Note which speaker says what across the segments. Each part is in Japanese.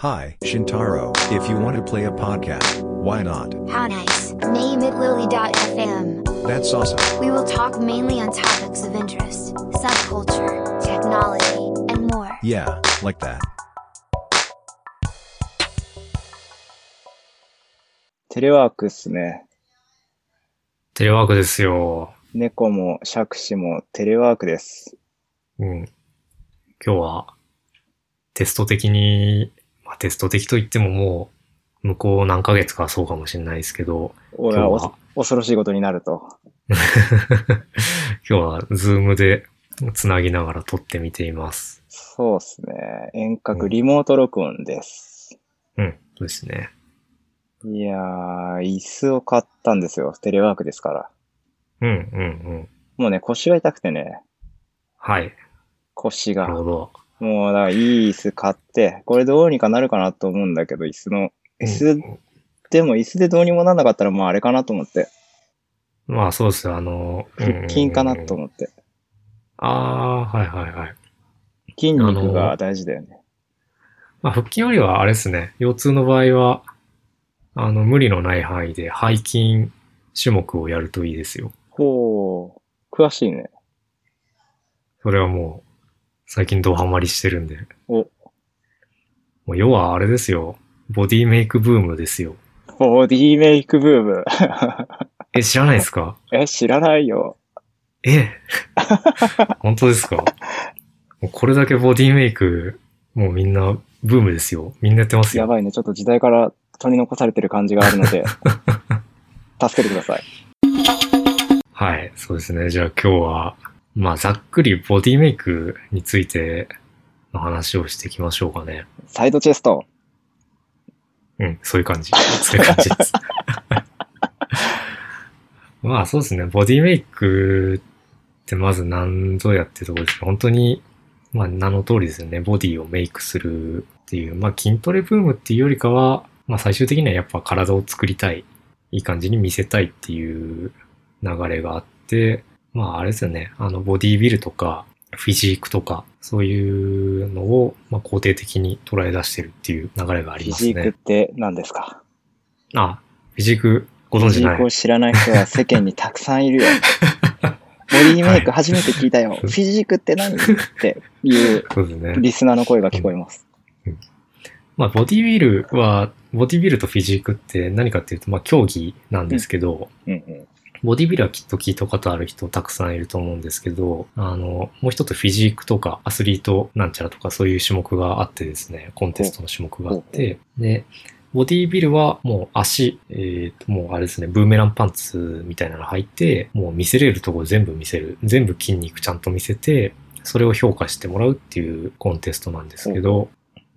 Speaker 1: Hi, Shintaro. If you want to play a podcast, why not?
Speaker 2: How nice. Name it Lily.fm.
Speaker 1: That's awesome.
Speaker 2: We will talk mainly on topics of interest, subculture, technology, and more.
Speaker 1: Yeah, like that.
Speaker 3: テレワークっすね。
Speaker 4: テレワークですよ。
Speaker 3: 猫も杓子もテレワークです。
Speaker 4: うん。今日は、テスト的に、まあ、テスト的と言ってももう、向こう何ヶ月かはそうかもしれないですけど、
Speaker 3: おや
Speaker 4: 今日は
Speaker 3: お恐ろしいことになると。
Speaker 4: 今日はズームでつなぎながら撮ってみています。
Speaker 3: そうっすね。遠
Speaker 4: うん
Speaker 3: 隔リモート録音です。
Speaker 4: うん、そうですね。
Speaker 3: いやー、椅子を買ったんですよ。テレワークですから。
Speaker 4: うん、うん、うん。
Speaker 3: もうね、腰が痛くてね、
Speaker 4: はい。
Speaker 3: 腰が。
Speaker 4: なるほど。
Speaker 3: もう、だからいい椅子買って、これどうにかなるかなと思うんだけど、椅子の、椅子、
Speaker 4: うん
Speaker 3: でも椅子でどうにもなんなかったらもうあれかなと思って、
Speaker 4: まあそうですよ、あの、
Speaker 3: 腹筋かなと
Speaker 4: うん
Speaker 3: 思って。
Speaker 4: ああー、はいはいはい。
Speaker 3: 筋肉が大事だよね。
Speaker 4: まあ腹筋よりはあれですね、腰痛の場合は、あの、無理のない範囲で背筋種目をやるといいですよ。
Speaker 3: ほう、詳しいね。
Speaker 4: それはもう、最近ドハマりしてるんで。
Speaker 3: お、
Speaker 4: もう要はあれですよ。ボディメイクブームですよ。
Speaker 3: ボディメイクブーム。
Speaker 4: え、知らないですか？
Speaker 3: え、知らないよ。
Speaker 4: え？本当ですか？もうこれだけボディメイク、もうみんなブームですよ。みんなやってますよ。
Speaker 3: やばいね。ちょっと時代から取り残されてる感じがあるので、助けてください。
Speaker 4: はい、そうですね。じゃあ今日は、まあざっくりボディメイクについての話をしていきましょうかね。
Speaker 3: サイドチェスト。
Speaker 4: うん、そういう感じ。そういう感じです。まあそうですね。ボディメイクってまず何ぞやってところですけど、本当に、まあ名の通りですよね。ボディをメイクするっていう、まあ筋トレブームっていうよりかは、まあ最終的にはやっぱ体を作りたい、いい感じに見せたいっていう流れがあって、まああれですよね。あのボディビルとか、フィジークとか、そういうのを、まあ、肯定的に捉え出してるっていう流れがあります
Speaker 3: フィジークっ
Speaker 4: ね。
Speaker 3: て何ですか？
Speaker 4: あ、フィジークご
Speaker 3: フィジ
Speaker 4: 存知ない？
Speaker 3: ークを知らない人は世間にたくさんいるよ。ボディメイク初めて聞いたよ。フィジークって何？っていう
Speaker 4: そうですね。
Speaker 3: リスナーの声が聞こえます。
Speaker 4: まあ、ボディビルは、ボディビルとフィジークって何かっていうと、まあ、競技なんですけど、
Speaker 3: うんうん。
Speaker 4: ボディビルはきっと聞いたことある人たくさんいると思うんですけど、あの、もう一つフィジークとかアスリートなんちゃらとかそういう種目があってですね、コンテストの種目があって、で、ボディビルはもう足、えーと、もうあれですね、ブーメランパンツみたいなの履いて、もう見せれるところ全部見せる。全部筋肉ちゃんと見せて、それを評価してもらうっていうコンテストなんですけど、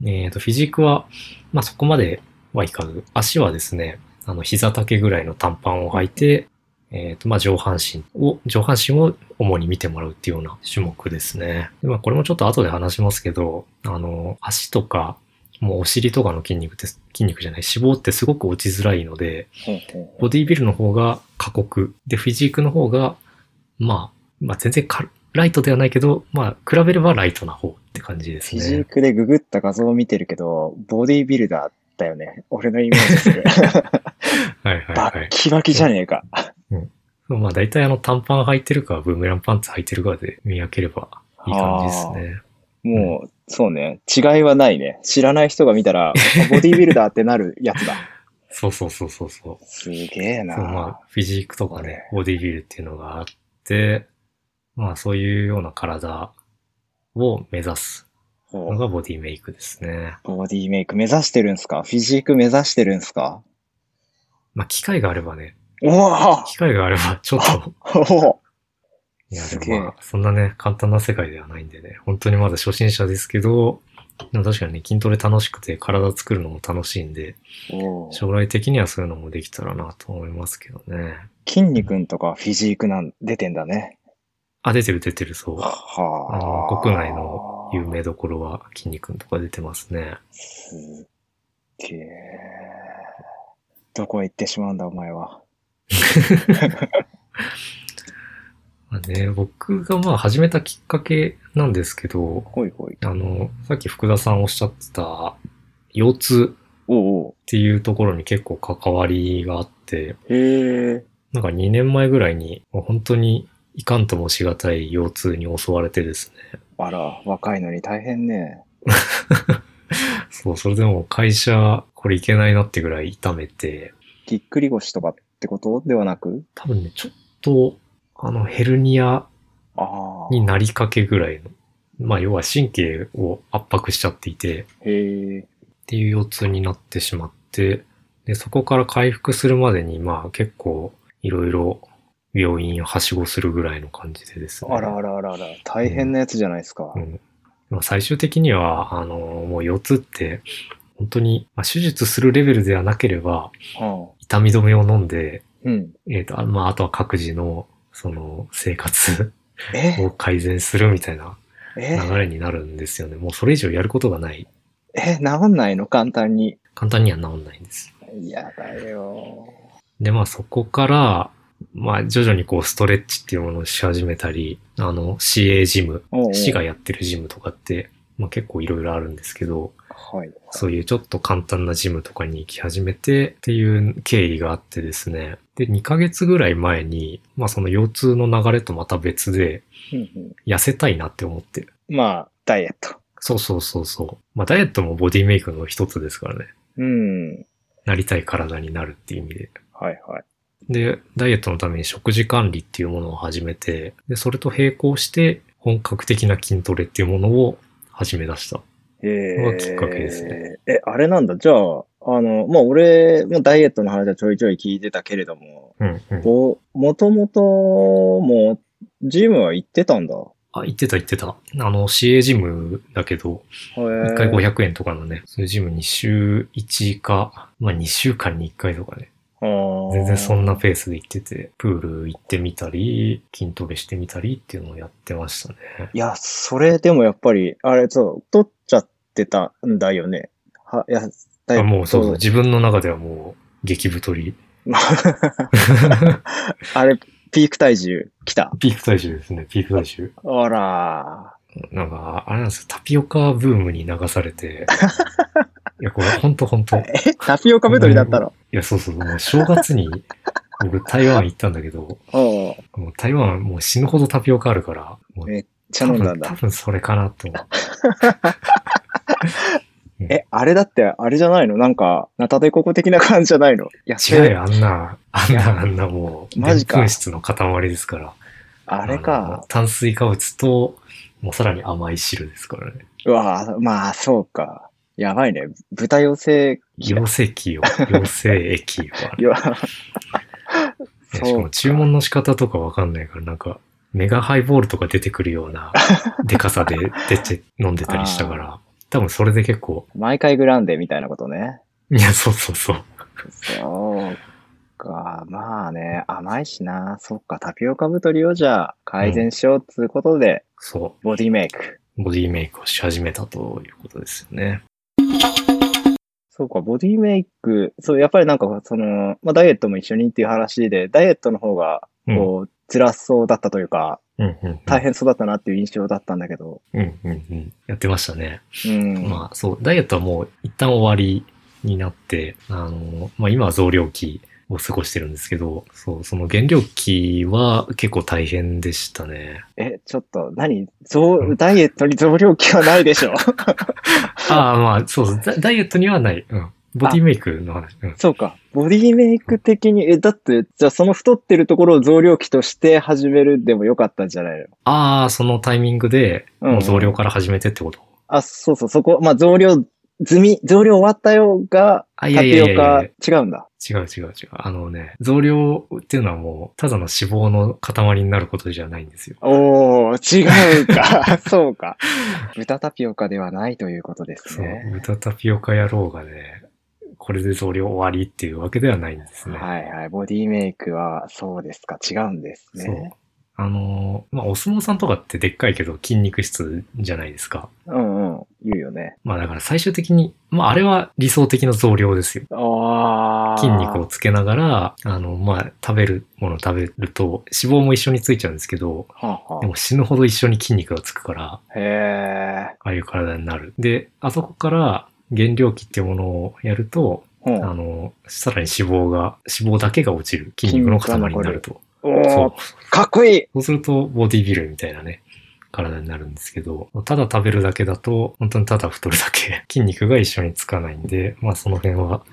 Speaker 4: えーと、フィジークは、まあそこまではいかず、足はですね、あの、膝丈ぐらいの短パンを履いて、えっ、と、まあ、上半身を、上半身を主に見てもらうっていうような種目ですね。でまあ、これもちょっと後で話しますけど、あの、足とか、もうお尻とかの筋肉って、筋肉じゃない、脂肪ってすごく落ちづらいので、ボディビルの方が過酷。で、フィジークの方が、まあ、まあ、全然かライトではないけど、まあ、比べればライトな方って感じです
Speaker 3: フィジー
Speaker 4: ね。
Speaker 3: クでググった画像を見てるけど、ボディビルダーだよね。俺のイメージする。
Speaker 4: はいはい
Speaker 3: バッ
Speaker 4: はい。
Speaker 3: キバキじゃねえか。
Speaker 4: まあ、大体あの短パン履いてるか、ブーメランパンツ履いてるかで見分ければいい感じですね。
Speaker 3: もう、そうね。違いはないね。知らない人が見たら、あ ボディビルダーってなるやつだ。
Speaker 4: そうそうそうそうそう。
Speaker 3: すげえな。
Speaker 4: そうまあ、フィジークとかね、ボディビルっていうのがあって、まあそういうような体を目指すのがボディメイクですね。
Speaker 3: ボディメイク目指してるんすか？フィジーク目指してるんすか？
Speaker 4: まあ機会があればね、
Speaker 3: おお
Speaker 4: 機会があれば ちょっと、
Speaker 3: お
Speaker 4: いやでもまあそんなね、簡単な世界ではないんでね、本当にまだ初心者ですけど、でも確かにね、筋トレ楽しくて体作るのも楽しいんで、
Speaker 3: お
Speaker 4: 将来的にはそういうのもできたらなと思いますけどね。
Speaker 3: 筋肉んとかフィジークなん、出てんだね。
Speaker 4: あ、出てる出てる、そう。あ
Speaker 3: はあ。
Speaker 4: の、国内の有名どころは筋肉とか出てますね。
Speaker 3: すっげえ。どこへ行ってしまうんだ、お前は。
Speaker 4: まあね、僕がまあ始めたきっかけなんですけど、
Speaker 3: ほいほい。
Speaker 4: あの、さっき福田さんおっしゃってた、腰痛っていうところに結構関わりがあって、
Speaker 3: う。へえ。
Speaker 4: なんか2年前ぐらいに、本当にいかんともしがたい腰痛に襲われてですね。
Speaker 3: あら、若いのに大変ね。
Speaker 4: そう、それでもう会社、これいけないなってぐらい痛めて、
Speaker 3: ぎっくり腰とかってことではなく？
Speaker 4: 多分ね、ちょっと、あの、ヘルニア。になりかけぐらいの、まあ要は神経を圧迫しちゃっていて。っていう腰痛になってしまって、で、そこから回復するまでに、まあ結構いろいろ病院をはしごするぐらいの感じでですね。
Speaker 3: あらあらあらあら、大変なやつじゃないですか。
Speaker 4: うん。まあ最終的には、あの、もう腰痛って、本当に、まあ、手術するレベルではなければ、
Speaker 3: はあ
Speaker 4: 痛み止めを飲んで、
Speaker 3: うん。
Speaker 4: えっ、と、あまあ、あとは各自の、その、生活
Speaker 3: え？
Speaker 4: を改善するみたいな
Speaker 3: え？
Speaker 4: 流れになるんですよね。もうそれ以上やることがない。
Speaker 3: え、治んないの？簡単に。
Speaker 4: 簡単には治んないんです。
Speaker 3: やだよ。
Speaker 4: で、まあそこから、まあ徐々にこうストレッチっていうものをし始めたり、あの CA ジム、
Speaker 3: おうおう
Speaker 4: 市がやってるジムとかって、まあ結構いろいろあるんですけど、
Speaker 3: はい。
Speaker 4: そういうちょっと簡単なジムとかに行き始めてっていう経緯があってですね。で、2ヶ月ぐらい前に、まあその腰痛の流れとまた別で、痩せたいなって思って。
Speaker 3: まあ、ダイエット。
Speaker 4: そうそうそうそう。まあダイエットもボディメイクの一つですからね。
Speaker 3: うん。
Speaker 4: なりたい体になるっていう意味で。
Speaker 3: はいはい。
Speaker 4: で、ダイエットのために食事管理っていうものを始めて、で、それと並行して本格的な筋トレっていうものを始め出した。
Speaker 3: え
Speaker 4: のがきっかけですね。
Speaker 3: え、あれなんだ。じゃあ、あの、まあ、俺もダイエットの話はちょいちょい聞いてたけれども、
Speaker 4: うんうん。
Speaker 3: こう、もともともう、ジムは行ってたんだ。
Speaker 4: あ、言ってた言ってた。あの、CA ジムだけど、
Speaker 3: へ
Speaker 4: 1回500円とかのね、そういうジムに週1か、まあ2週間に1回とかね、全然そんなペースで行ってて、プール行ってみたり、筋トレしてみたりっていうのをやってましたね。
Speaker 3: いや、それでもやっぱり、あれ、そう、取っちゃってたんだよね。は、いや、ダイエット
Speaker 4: あもうそうそう、自分の中ではもう激太り。
Speaker 3: あれ、ピーク体重来た？
Speaker 4: ピーク体重ですね、ピーク体重。
Speaker 3: あら
Speaker 4: なんか、あれなんですよ、タピオカブームに流されて、いや、これほんとほんと。い
Speaker 3: え、タピオカ太りだったの？
Speaker 4: や、そうそう、もう正月に僕台湾行ったんだけど、もう台湾もう死ぬほどタピオカあるから、
Speaker 3: めっちゃ飲んだんだ
Speaker 4: 多分それかなって思う。
Speaker 3: え、あれだって、あれじゃないの？なんか、ナタデココ的な感じじゃないの？
Speaker 4: 違うよ、あんな、あんな、あんなもう、
Speaker 3: マジか
Speaker 4: 質の塊ですから。
Speaker 3: あれ
Speaker 4: の
Speaker 3: か。
Speaker 4: 炭水化物と、もうさらに甘い汁ですからね。
Speaker 3: うわぁまあ、そうか。やばいね。豚寄せ。
Speaker 4: 溶性気を、溶性液をある。
Speaker 3: いや、
Speaker 4: しかも注文の仕方とかわかんないから、なんか、メガハイボールとか出てくるような、でかさで出て飲んでたりしたから、多分それで結構、
Speaker 3: 毎回グランデみたいなことね。
Speaker 4: いや、そうそうそう。
Speaker 3: そうか。まあね、甘いしな。そっか、タピオカ太りをじゃあ改善しようっつうことで、
Speaker 4: そ
Speaker 3: ボディメイク。
Speaker 4: う。ボディメイクをし始めたということですよね。
Speaker 3: そうか、ボディメイク。そう、やっぱりなんか、その、まあ、ダイエットも一緒にっていう話で、ダイエットの方が、
Speaker 4: うん。
Speaker 3: こう、辛そうだったというか、
Speaker 4: うんうんうん。
Speaker 3: 大変そうだったなっていう印象だったんだけど、
Speaker 4: うんうんうん。やってましたね。
Speaker 3: うん。
Speaker 4: まあそう、ダイエットはもう一旦終わりになって、あの、まあ今は増量期を過ごしてるんですけど、そう、その減量期は結構大変でしたね。
Speaker 3: え、ちょっと、何？増、ダイエットに増量期はないでしょ
Speaker 4: ああ、まあそうダイエットにはない。うん。ボディメイクの話。うん。
Speaker 3: そうか。ボディメイク的に、え、だって、じゃあその太ってるところを増量期として始めるでもよかったんじゃないの？
Speaker 4: ああ、そのタイミングで、増量から始めてってこと、
Speaker 3: あ、そうそう、そこ、まあ、増量済み、増量終わったよが、タピオカ
Speaker 4: や、
Speaker 3: 違うんだ。
Speaker 4: 違う違う違う。あのね、増量っていうのはもう、ただの脂肪の塊になることじゃないんですよ。
Speaker 3: おー、違うか。そうか。豚タピオカではないということです
Speaker 4: そう
Speaker 3: ね。。
Speaker 4: 豚タピオカ野郎がね、これで増量終わりっていうわけではないんですね。
Speaker 3: はいはい。ボディメイクは、そうですか。違うんです
Speaker 4: そう
Speaker 3: ね。。
Speaker 4: あのーまあ、お相撲さんとかってでっかいけど筋肉質じゃないですか。
Speaker 3: うんうん。言うよね。
Speaker 4: まあだから最終的に、まああれは理想的な増量ですよ。筋肉をつけながら、あの、まあ食べるものを食べると脂肪も一緒についちゃうんですけど、
Speaker 3: はあは
Speaker 4: でも死ぬほど一緒に筋肉がつくから、あ
Speaker 3: あ、へ
Speaker 4: あいう体になる。で、あそこから減量期っていうものをやると、
Speaker 3: うん
Speaker 4: あの、さらに脂肪が、脂肪だけが落ちる筋肉の塊になると。
Speaker 3: おかっこいい
Speaker 4: そうすると、ボディビルみたいなね、体になるんですけど、ただ食べるだけだと、本当にただ太るだけ、筋肉が一緒につかないんで、まあその辺は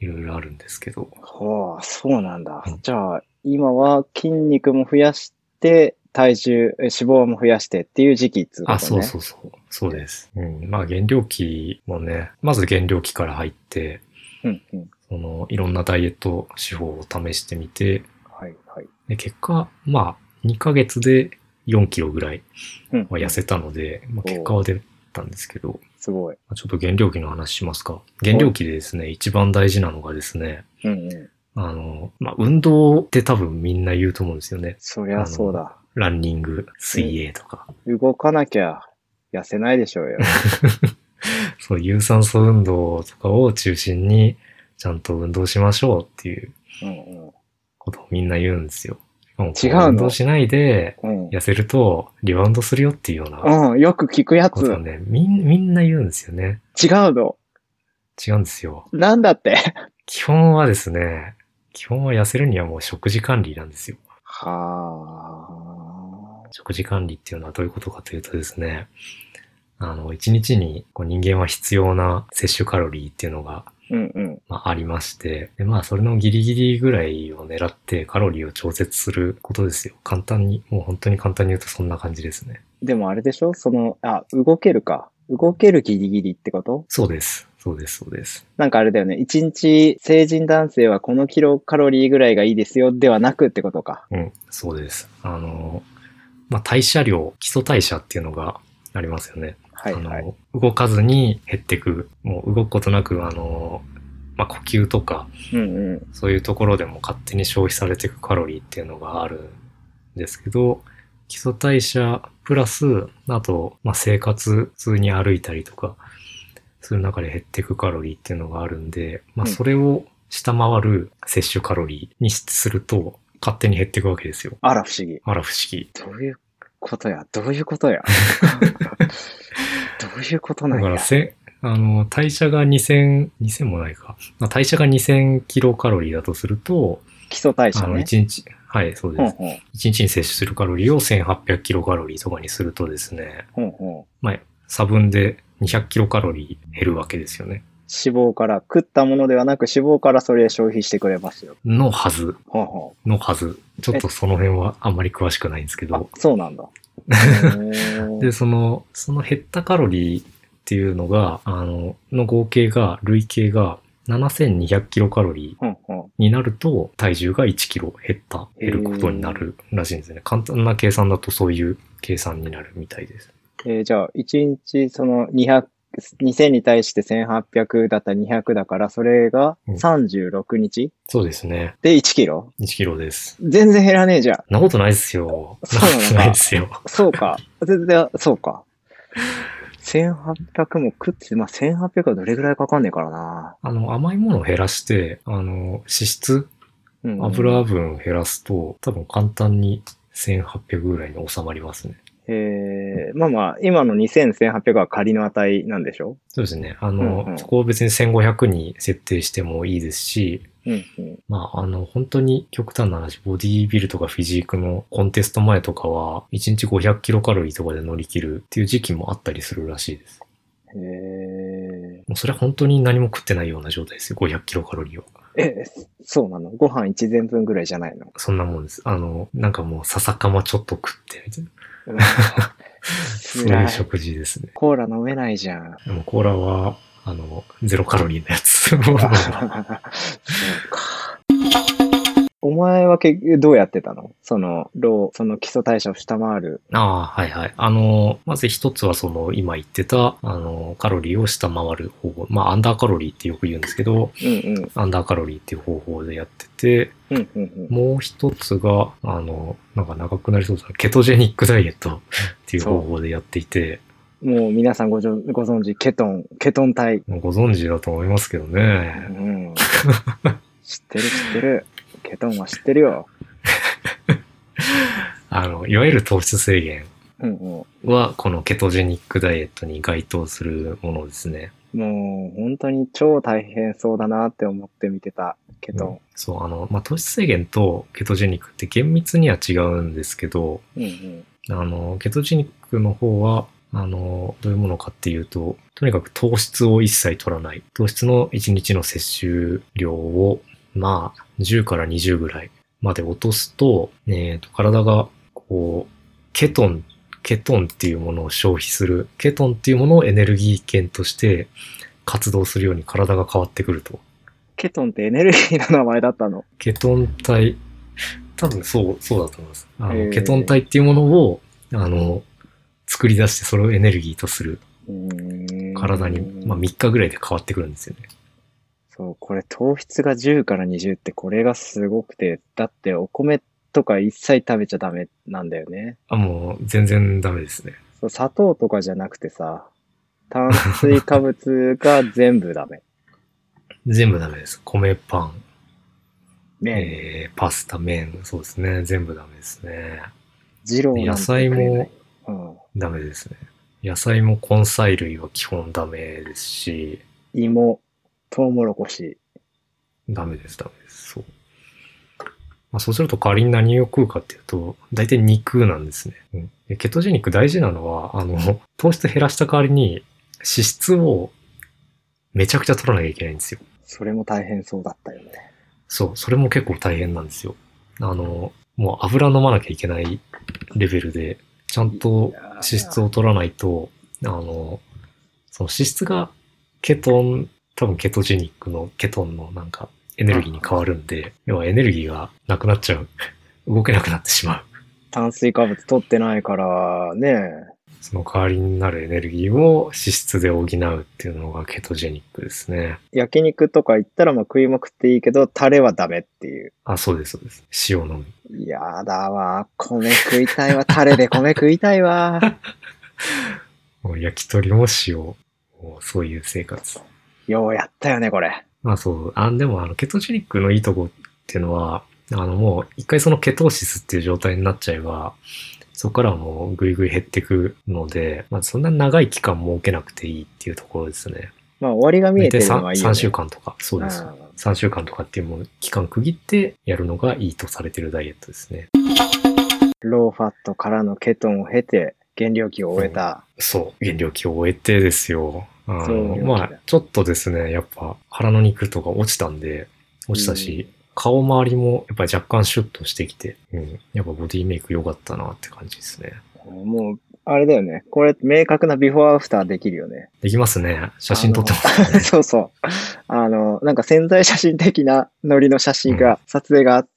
Speaker 4: いろいろあるんですけど。
Speaker 3: はあ、そうなんだ
Speaker 4: うん。
Speaker 3: じゃあ、今は筋肉も増やして、体重、え脂肪も増やしてっていう時期っつうことね。
Speaker 4: あ、そうそうそう。そうです。うん。まあ減量期もね、まず減量期から入って、
Speaker 3: うんうん。
Speaker 4: その、いろんなダイエット手法を試してみて、
Speaker 3: はいはい。
Speaker 4: で結果、まあ、2ヶ月で4キロぐらい
Speaker 3: うん。
Speaker 4: は痩せたので、まあ、結果は出たんですけど、
Speaker 3: すごい。
Speaker 4: まあちょっと減量期の話しますか。減量期でですね、一番大事なのがですね、
Speaker 3: うんうん。
Speaker 4: あの、まあ、運動って多分みんな言うと思うんですよね。
Speaker 3: そりゃそうだ。
Speaker 4: ランニング、水泳とか。
Speaker 3: 動かなきゃ痩せないでしょうよ。
Speaker 4: そう、有酸素運動とかを中心に、ちゃんと運動しましょうっていう
Speaker 3: うん
Speaker 4: ことをみんな言うんですよ。も
Speaker 3: 違うの
Speaker 4: 運動しないで
Speaker 3: うん。
Speaker 4: 痩せるとリバウンドするよっていうような
Speaker 3: うん。うん。よく聞くやつ。
Speaker 4: ね、みんみんな言うんですよね。
Speaker 3: 違うの。
Speaker 4: 違うんですよ。
Speaker 3: なんだって。
Speaker 4: 基本はですね、基本は痩せるにはもう食事管理なんですよ。
Speaker 3: はあ。
Speaker 4: 食事管理っていうのはどういうことかというとですね、あの、一日にこう人間は必要な摂取カロリーっていうのが、
Speaker 3: うんうん。
Speaker 4: まあ、ありまして、で、まあ、それのギリギリぐらいを狙ってカロリーを調節することですよ。簡単に、もう本当に簡単に言うとそんな感じですね。
Speaker 3: でもあれでしょ？その、あ、動けるか。動けるギリギリってこと？
Speaker 4: そうです。そうです、そうです。
Speaker 3: なんかあれだよね。一日成人男性はこのキロカロリーぐらいがいいですよではなくってことか。
Speaker 4: うん、そうです。あの、まあ、代謝量、基礎代謝っていうのがありますよね。あ
Speaker 3: はいはい。
Speaker 4: の、動かずに減ってく。もう動くことなく、あの、まあ、呼吸とか、
Speaker 3: うんうん。
Speaker 4: そういうところでも勝手に消費されていくカロリーっていうのがあるんですけど、基礎代謝プラス、あと、まあ、生活普通に歩いたりとか、する中で減っていくカロリーっていうのがあるんで、まあ、
Speaker 3: うん
Speaker 4: それを下回る摂取カロリーにすると、勝手に減っていくわけですよ。
Speaker 3: あら不思議。
Speaker 4: あら不思議。
Speaker 3: どういうことや？どういうことや？どういうことな
Speaker 4: だから、
Speaker 3: んや
Speaker 4: せ、あの、代謝が2000、2000もないか。まあ、代謝が2000キロカロリーだとすると、
Speaker 3: 基礎代謝
Speaker 4: あの、
Speaker 3: ね。
Speaker 4: 1日、はい、そうです。
Speaker 3: ほんほん。
Speaker 4: 1日に摂取するカロリーを1800キロカロリーとかにするとですね、
Speaker 3: ほんほん。
Speaker 4: まあ、差分で200キロカロリー減るわけですよね。
Speaker 3: 脂肪から、食ったものではなく脂肪からそれ消費してくれますよ。
Speaker 4: のはず、
Speaker 3: ほんほ
Speaker 4: のはず。ちょっとその辺はあんまり詳しくないんですけど。、
Speaker 3: そうなんだ。
Speaker 4: で、その、その減ったカロリーっていうのが、あの、の合計が、累計が7200キロカロリー。になると、体重が1キロ減った、減ることになるらしいんですね。簡単な計算だとそういう計算になるみたいです。
Speaker 3: えーじゃあ、1日その200、2000に対して1800だったら200だから、それが
Speaker 4: うん
Speaker 3: 36日、
Speaker 4: そうですね。
Speaker 3: で1キロ
Speaker 4: ？1キロです。
Speaker 3: 全然減らねえじゃん。
Speaker 4: なことないですよ。
Speaker 3: そうな
Speaker 4: ないですよ。
Speaker 3: そうか。全然、そうか。1800も食って、まあ、1800はどれぐらいかかんねえからな。
Speaker 4: あの、甘いものを減らして、あの、脂質、
Speaker 3: うん、
Speaker 4: 油分減らすと、多分簡単に1800ぐらいに収まりますね。
Speaker 3: えー、まあまあ、今の2000、1800は仮の値なんでしょ？
Speaker 4: そうですね。あの、
Speaker 3: うんうん
Speaker 4: そこを別に1500に設定してもいいですし、
Speaker 3: うんうん。
Speaker 4: まあ、あの、本当に極端な話、ボディービルとかフィジークのコンテスト前とかは、1日500キロカロリーとかで乗り切るっていう時期もあったりするらしいです。
Speaker 3: えー、
Speaker 4: もうそれは本当に何も食ってないような状態ですよ。500キロカロリーは。
Speaker 3: え、そうなの？ご飯1膳分ぐらいじゃないの？
Speaker 4: そんなもんです。あの、なんかもう笹かまちょっと食って、みたいな。
Speaker 3: うわ
Speaker 4: そうい食事ですね。
Speaker 3: コーラ飲めないじゃん。
Speaker 4: でもコーラは、あの、ゼロカロリーのやつを
Speaker 3: そうか。お前は結局どうやってたの？その、ロー、その基礎代謝を下回る。
Speaker 4: ああ、はいはい。あの、まず一つはその、今言ってた、あの、カロリーを下回る方法。まあ、アンダーカロリーってよく言うんですけど、
Speaker 3: うんうん。
Speaker 4: アンダーカロリーっていう方法でやってて、
Speaker 3: うんうんうん。
Speaker 4: もう一つが、あの、なんか長くなりそうだな、ケトジェニックダイエットっていう方法でやっていて、
Speaker 3: もう皆さんごご存知、ケトン、ケトン体。
Speaker 4: ご存知だと思いますけど
Speaker 3: う
Speaker 4: ね。
Speaker 3: ん。知ってる知ってる。ケトンは知ってるよ。
Speaker 4: あの、いわゆる糖質制限
Speaker 3: うんう
Speaker 4: は、このケトジェニックダイエットに該当するものですね。
Speaker 3: ん。もう、本当に超大変そうだなって思って見てたけど。
Speaker 4: そう、あの、まあ、糖質制限とケトジェニックって厳密には違うんですけど、
Speaker 3: うんうん。
Speaker 4: あの、ケトジェニックの方は、あの、どういうものかっていうと、とにかく糖質を一切取らない。糖質の1日の摂取量を、まあ、10から20ぐらいまで落とすと、えーと、体が、こう、ケトン、ケトンっていうものを消費する。ケトンっていうものをエネルギー源として活動するように体が変わってくると。
Speaker 3: ケトンってエネルギーの名前だったの？
Speaker 4: ケトン体、多分そう、そうだと思います。あの、ケトン体っていうものを、あの、作り出してそれをエネルギーとする体に、まあ3日ぐらいで変わってくるんですよね。
Speaker 3: そう、これ糖質が10から20ってこれがすごくて、だってお米とか一切食べちゃダメなんだよね。
Speaker 4: あ、もう全然ダメですね。
Speaker 3: そう砂糖とかじゃなくてさ、炭水化物が全部ダメ。
Speaker 4: 全部ダメです。米、パン、
Speaker 3: 麺、
Speaker 4: えー、パスタ、麺、そうですね。全部ダメですね。
Speaker 3: 二郎なんて
Speaker 4: 野菜も
Speaker 3: うん。
Speaker 4: ダメですね。野菜も根菜類は基本ダメですし、
Speaker 3: 芋、トウモロコシ。
Speaker 4: ダメです、ダメです。そう。まあ、そうすると代わりに何を食うかっていうと、大体肉なんですね。うんでケトジェニック大事なのは、あの、糖質減らした代わりに脂質をめちゃくちゃ取らなきゃいけないんですよ。
Speaker 3: それも大変そうだったよね。
Speaker 4: そう、それも結構大変なんですよ。あの、もう油飲まなきゃいけないレベルで、ちゃんと脂質を取らないと、あの、その脂質がケトン、多分ケトジェニックのケトンのなんかエネルギーに変わるんで、要はエネルギーがなくなっちゃう。動けなくなってしまう。
Speaker 3: 炭水化物取ってないから、ね
Speaker 4: その代わりになるエネルギーを脂質で補うっていうのがケトジェニックですね。
Speaker 3: 焼肉とか行ったらまあ食いまくっていいけど、タレはダメっていう。
Speaker 4: あ、そうです、そうです。塩のみ。
Speaker 3: いやだわ。米食いたいわ。タレで米食いたいわ。
Speaker 4: もう焼き鳥も塩。もうそういう生活。
Speaker 3: ようやったよね、これ。
Speaker 4: まあそう。あ、でもあの、ケトジェニックのいいとこっていうのは、あのもう一回そのケトーシスっていう状態になっちゃえば、そこからはもうぐいぐい減っていくので、まあそんな長い期間設けなくていいっていうところですね。
Speaker 3: まあ終わりが見えてるのはいいよ、
Speaker 4: 3
Speaker 3: ね。
Speaker 4: 週間とか、そうです
Speaker 3: うん。
Speaker 4: 3週間とかっていうもう期間区切ってやるのがいいとされてるダイエットですね。
Speaker 3: ローファットからのケトンを経て、減量期を終えた。
Speaker 4: そう。減量期を終えてですよ。まあ、ちょっとですね、やっぱ腹の肉とか落ちたんで、落ちたし、顔周りもやっぱり若干シュッとしてきて、うん。やっぱボディメイク良かったなって感じですね。
Speaker 3: もう、あれだよね。これ、明確なビフォーアフターできるよね。
Speaker 4: できますね。写真撮ってますね。
Speaker 3: そうそう。あの、なんか潜在写真的なノリの写真が、撮影があっ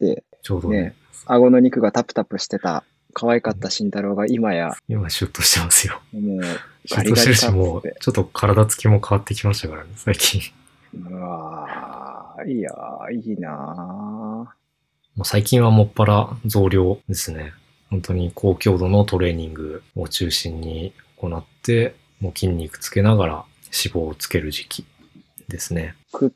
Speaker 3: て、
Speaker 4: ちょうどね。
Speaker 3: ね顎の肉がタプタプしてた、可愛かった慎太郎が今や、
Speaker 4: 今シュッとしてますよ。
Speaker 3: もう、
Speaker 4: シュッとしてるし、
Speaker 3: ガリガリかっつって
Speaker 4: もう、ちょっと体つきも変わってきましたからね、最近。
Speaker 3: うわーいやー、いいな
Speaker 4: もう最近はもっぱら増量ですね。本当に高強度のトレーニングを中心に行って、もう筋肉つけながら脂肪をつける時期ですね。
Speaker 3: ー。食っ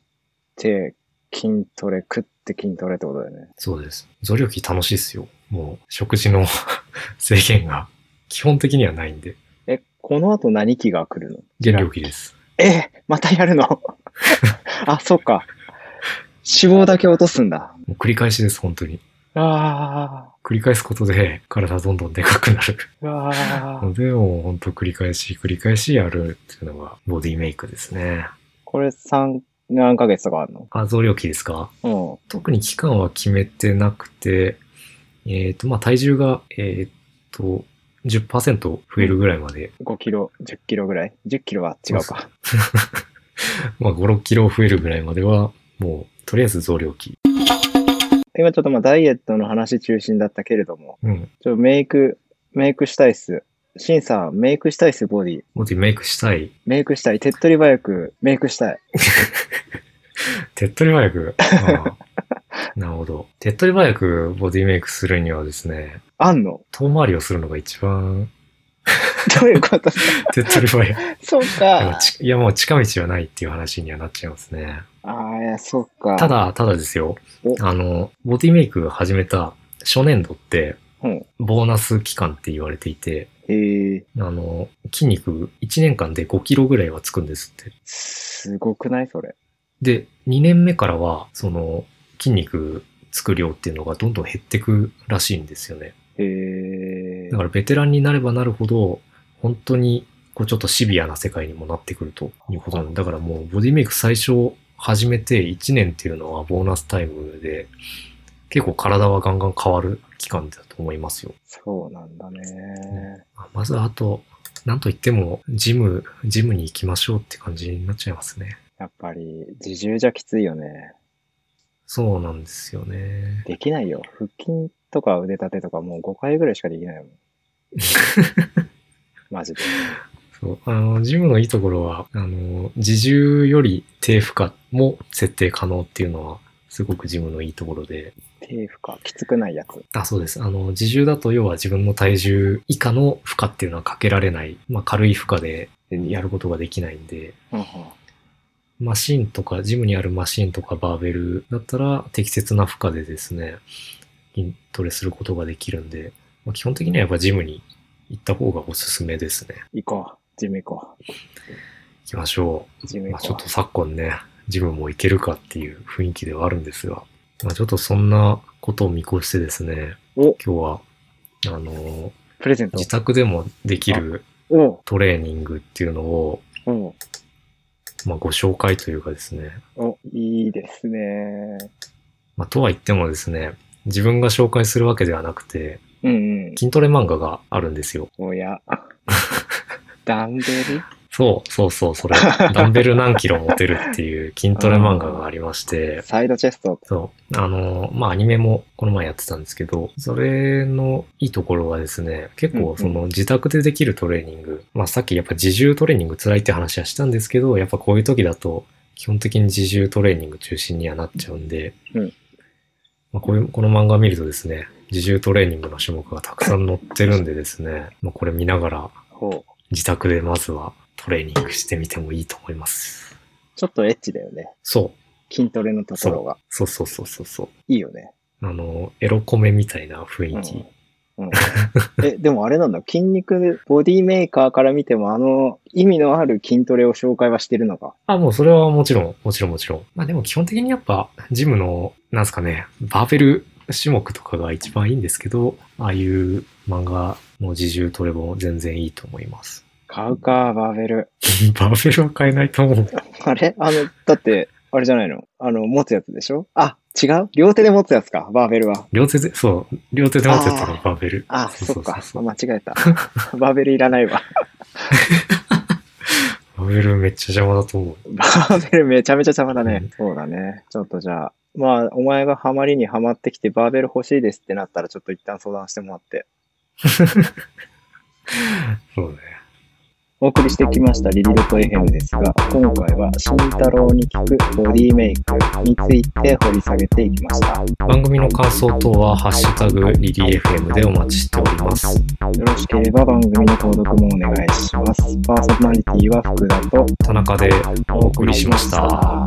Speaker 3: て筋トレ、食って筋トレってことだよね。
Speaker 4: そうです。増量期楽しいですよ。もう食事の 制限が基本的にはないんで、
Speaker 3: え、この後何期が来るの？
Speaker 4: 減量期です。
Speaker 3: えまたやるの？あ、そっか。脂肪だけ落とすんだ。
Speaker 4: もう繰り返しです、本当に。
Speaker 3: あ
Speaker 4: 繰り返すことで体どんどんでかくなる
Speaker 3: ー、うわー
Speaker 4: ので、もう本当繰り返し繰り返しやるっていうのがボディメイクですね。
Speaker 3: これ3、何ヶ月とかあるの？
Speaker 4: あ、増量期ですか？
Speaker 3: うん。
Speaker 4: 特に期間は決めてなくて、えっ、と、まあ、体重が、えっ、と、10%増えるぐらいまで、
Speaker 3: 5キロ、10キロぐらい ?10 キロは違うか。
Speaker 4: まあ、5、6キロ増えるぐらいまでは、もう、とりあえず増量期。
Speaker 3: 今ちょっとまあダイエットの話中心だったけれども、
Speaker 4: うん。
Speaker 3: ちょメイク、メイクしたいっす。シンさん、メイクしたいっす、ボディ。
Speaker 4: ボディメイクしたい。
Speaker 3: メイクしたい。手っ取り早くメイクしたい。
Speaker 4: 手っ取り早く？ああなるほど。手っ取り早くボディメイクするにはですね、
Speaker 3: あんの？
Speaker 4: 遠回りをするのが一番
Speaker 3: どういうこと？
Speaker 4: 手っ取り早い。
Speaker 3: そうか。
Speaker 4: ちいや、もう近道はないっていう話にはなっちゃいますね。
Speaker 3: ああ、いや、そうか。
Speaker 4: た、だ、ただですよ
Speaker 3: お。
Speaker 4: あの、ボディメイク始めた初年度って、
Speaker 3: うん。
Speaker 4: ボーナス期間って言われていて、
Speaker 3: へえ、
Speaker 4: あの、筋肉1年間で5キロぐらいはつくんですって。
Speaker 3: すごくないそれ？
Speaker 4: で、2年目からは、その、筋肉つく量っていうのがどんどん減ってくらしいんですよね。
Speaker 3: へえ
Speaker 4: だ。からベテランになればなるほど、本当に、こうちょっとシビアな世界にもなってくるということなんで、だからもうボディメイク最初始めて1年っていうのはボーナスタイムで、結構体はガンガン変わる期間だと思いますよ。
Speaker 3: そうなんだね。
Speaker 4: まずあと、なんといっても、ジム、ジムに行きましょうって感じになっちゃいますね。
Speaker 3: やっぱり、自重じゃきついよね。
Speaker 4: そうなんですよね。
Speaker 3: できないよ。腹筋とか腕立てとかもう5回ぐらいしかできないもん。マジで。
Speaker 4: そう。あの、ジムのいいところは、あの、自重より低負荷も設定可能っていうのは、すごくジムのいいところで。
Speaker 3: 低負荷、きつくないやつ。
Speaker 4: あ、そうです。あの、自重だと要は自分の体重以下の負荷っていうのはかけられない。まあ、軽い負荷でやることができないんで、
Speaker 3: うんうん
Speaker 4: マシンとか、ジムにあるマシンとかバーベルだったら適切な負荷でですね、筋トレすることができるんで、まあ、基本的にはやっぱジムに行った方がおすすめですね。
Speaker 3: 行こう。ジム行こ
Speaker 4: 行きましょ
Speaker 3: う。ジム
Speaker 4: う。まあ、
Speaker 3: 行こ
Speaker 4: ちょっと昨今ね、ジムも行けるかっていう雰囲気ではあるんですが、まあ、ちょっとそんなことを見越してですね、今日は、あの、
Speaker 3: プレゼント。
Speaker 4: 自宅でもできる
Speaker 3: お
Speaker 4: トレーニングっていうのを、
Speaker 3: お
Speaker 4: まあ、ご紹介というかですね、
Speaker 3: お、いいですね。
Speaker 4: まあ、とは言ってもですね、自分が紹介するわけではなくて、
Speaker 3: うんうん。
Speaker 4: 筋トレ漫画があるんですよ。
Speaker 3: おや。ダンベル？
Speaker 4: そう、そうそう、それ。ダンベル何キロ持てるっていう筋トレ漫画がありまして、
Speaker 3: サイドチェスト。
Speaker 4: そう。あの、まあ、アニメもこの前やってたんですけど、それのいいところはですね、結
Speaker 3: うんうん
Speaker 4: 構その自宅でできるトレーニング、まあ、さっきやっぱ自重トレーニング辛いって話はしたんですけど、やっぱこういう時だと、基本的に自重トレーニング中心にはなっちゃうんで、
Speaker 3: うん
Speaker 4: まあ、こういう、この漫画を見るとですね、自重トレーニングの種目がたくさん載ってるんでですね、まあ、これ見ながら。自宅でまずはトレーニングしてみてもいいと思います。
Speaker 3: ちょっとエッチだよね。
Speaker 4: そう。
Speaker 3: 筋トレのところが。
Speaker 4: そうそうそうそうそう。
Speaker 3: いいよね。
Speaker 4: あの、エロコメみたいな雰囲気。
Speaker 3: うん。うん、え、でもあれなんだ。筋肉、ボディメーカーから見ても、あの、意味のある筋トレを紹介はしてるのか？
Speaker 4: あ、もうそれはもちろん、もちろんもちろん。まあでも基本的にやっぱ、ジムの、なんすかね、バーベル種目とかが一番いいんですけど、ああいう漫画の自重トレも全然いいと思います。
Speaker 3: 買うか、バーベル。
Speaker 4: バーベルは買えないと思う。
Speaker 3: あれ？あの、だって、あれじゃないの？あの、持つやつでしょ？あ、違う？両手で持つやつか、バーベルは。
Speaker 4: 両手で、そう、両手で持ってたのバーベル。
Speaker 3: あ、
Speaker 4: そ
Speaker 3: っか。間違えた。バーベルいらないわ。
Speaker 4: バーベルめっちゃ邪魔だと思う。
Speaker 3: バーベルめちゃめちゃ邪魔だね。
Speaker 4: うん
Speaker 3: そうだね。ちょっとじゃあ、まあ、お前がハマりにハマってきてバーベル欲しいですってなったら、ちょっと一旦相談してもらって。
Speaker 4: そうね。
Speaker 3: お送りしてきましたリリドと FM ですが、今回は慎太郎に聞くボディメイクについて掘り下げていきました。よ
Speaker 4: 番組の感想等は、ハッシュタグリリー FM でお待ちしております。
Speaker 3: ろしければ番組の購読もお願いします。パーソナリティは福田と
Speaker 4: 田中でお送りしました。
Speaker 3: た。